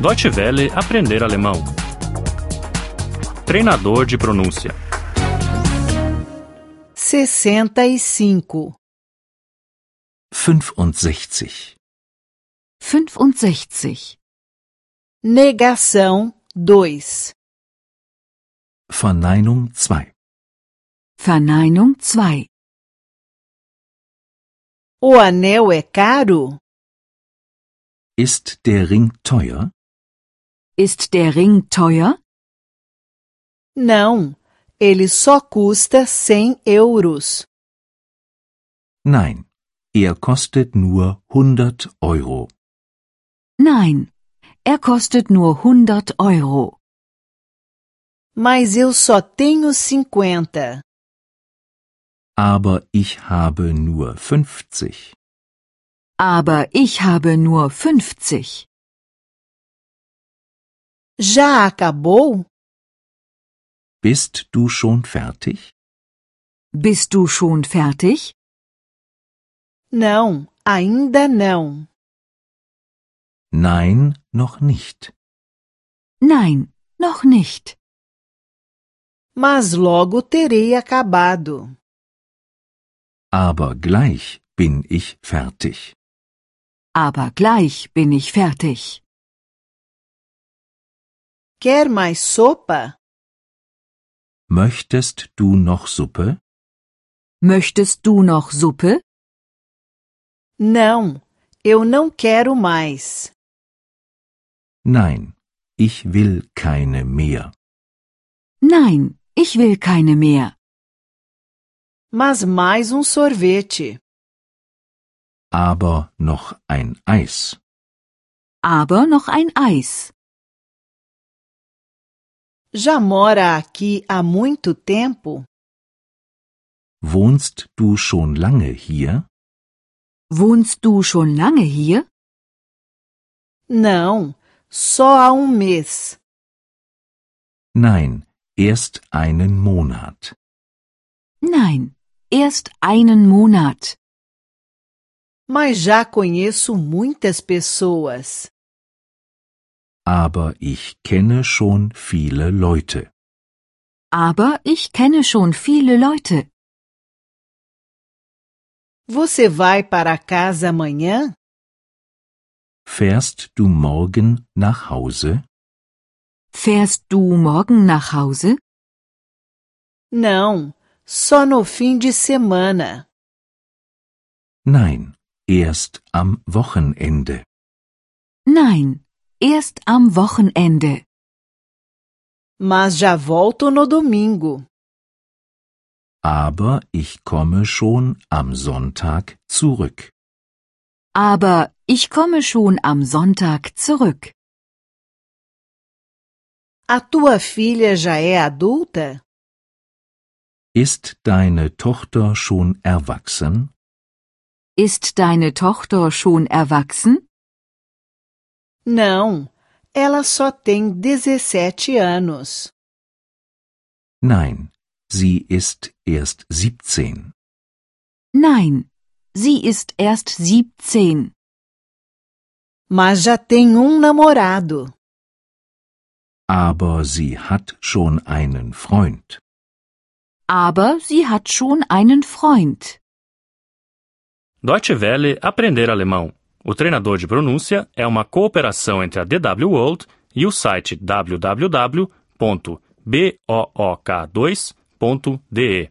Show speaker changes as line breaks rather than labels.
Deutsche Welle aprender alemão. Treinador de pronúncia.
65.
65.
65.
Negação 2.
Verneinung 2.
Verneinung 2.
O anel é caro?
Ist der Ring teuer?
Ist der Ring teuer?
Não, ele só custa 100 euros.
Nein, er kostet nur 100 Euro.
Nein, er kostet nur 100 Euro.
Mas eu só tenho 50.
Aber ich habe nur 50.
Aber ich habe nur 50.
Já acabou?
Bist du schon fertig?
Bist du schon fertig?
Não, ainda não.
Nein, noch nicht.
Nein, noch nicht.
Mas logo terei acabado.
Aber gleich bin ich fertig.
Aber gleich bin ich fertig.
Quer mais sopa?
Möchtest du noch Suppe?
Möchtest du noch Suppe?
Não, eu não quero mais.
Nein, ich will keine mehr.
Nein, ich will keine mehr.
Mas mais um sorvete.
Aber noch ein Eis.
Aber noch ein Eis.
Já mora aqui há muito tempo?
Wohnst du schon lange hier?
Wohnst du schon lange hier?
Não, só há um mês.
Nein, erst einen Monat.
Nein, erst einen Monat.
Mas já conheço muitas pessoas.
Aber ich kenne schon viele Leute.
Aber ich kenne schon viele Leute.
Você vai para casa amanhã?
Fährst du morgen nach Hause?
Fährst du morgen nach Hause?
Não, só no fim de semana.
Nein, erst am Wochenende.
Nein, erst am Wochenende.
Mas já volto no domingo.
Aber ich komme schon am Sonntag zurück.
Aber ich komme schon am Sonntag zurück.
A tua filha já é adulta?
Ist deine Tochter schon erwachsen?
Ist deine Tochter schon erwachsen?
Não, ela só tem 17 anos.
Nein, sie ist erst 17.
Nein, sie ist erst 17.
Mas já tem um namorado.
Aber sie hat schon einen Freund.
Aber sie hat schon einen Freund.
Deutsche Welle aprender alemão. O treinador de pronúncia é uma cooperação entre a DW World e o site www.book2.de.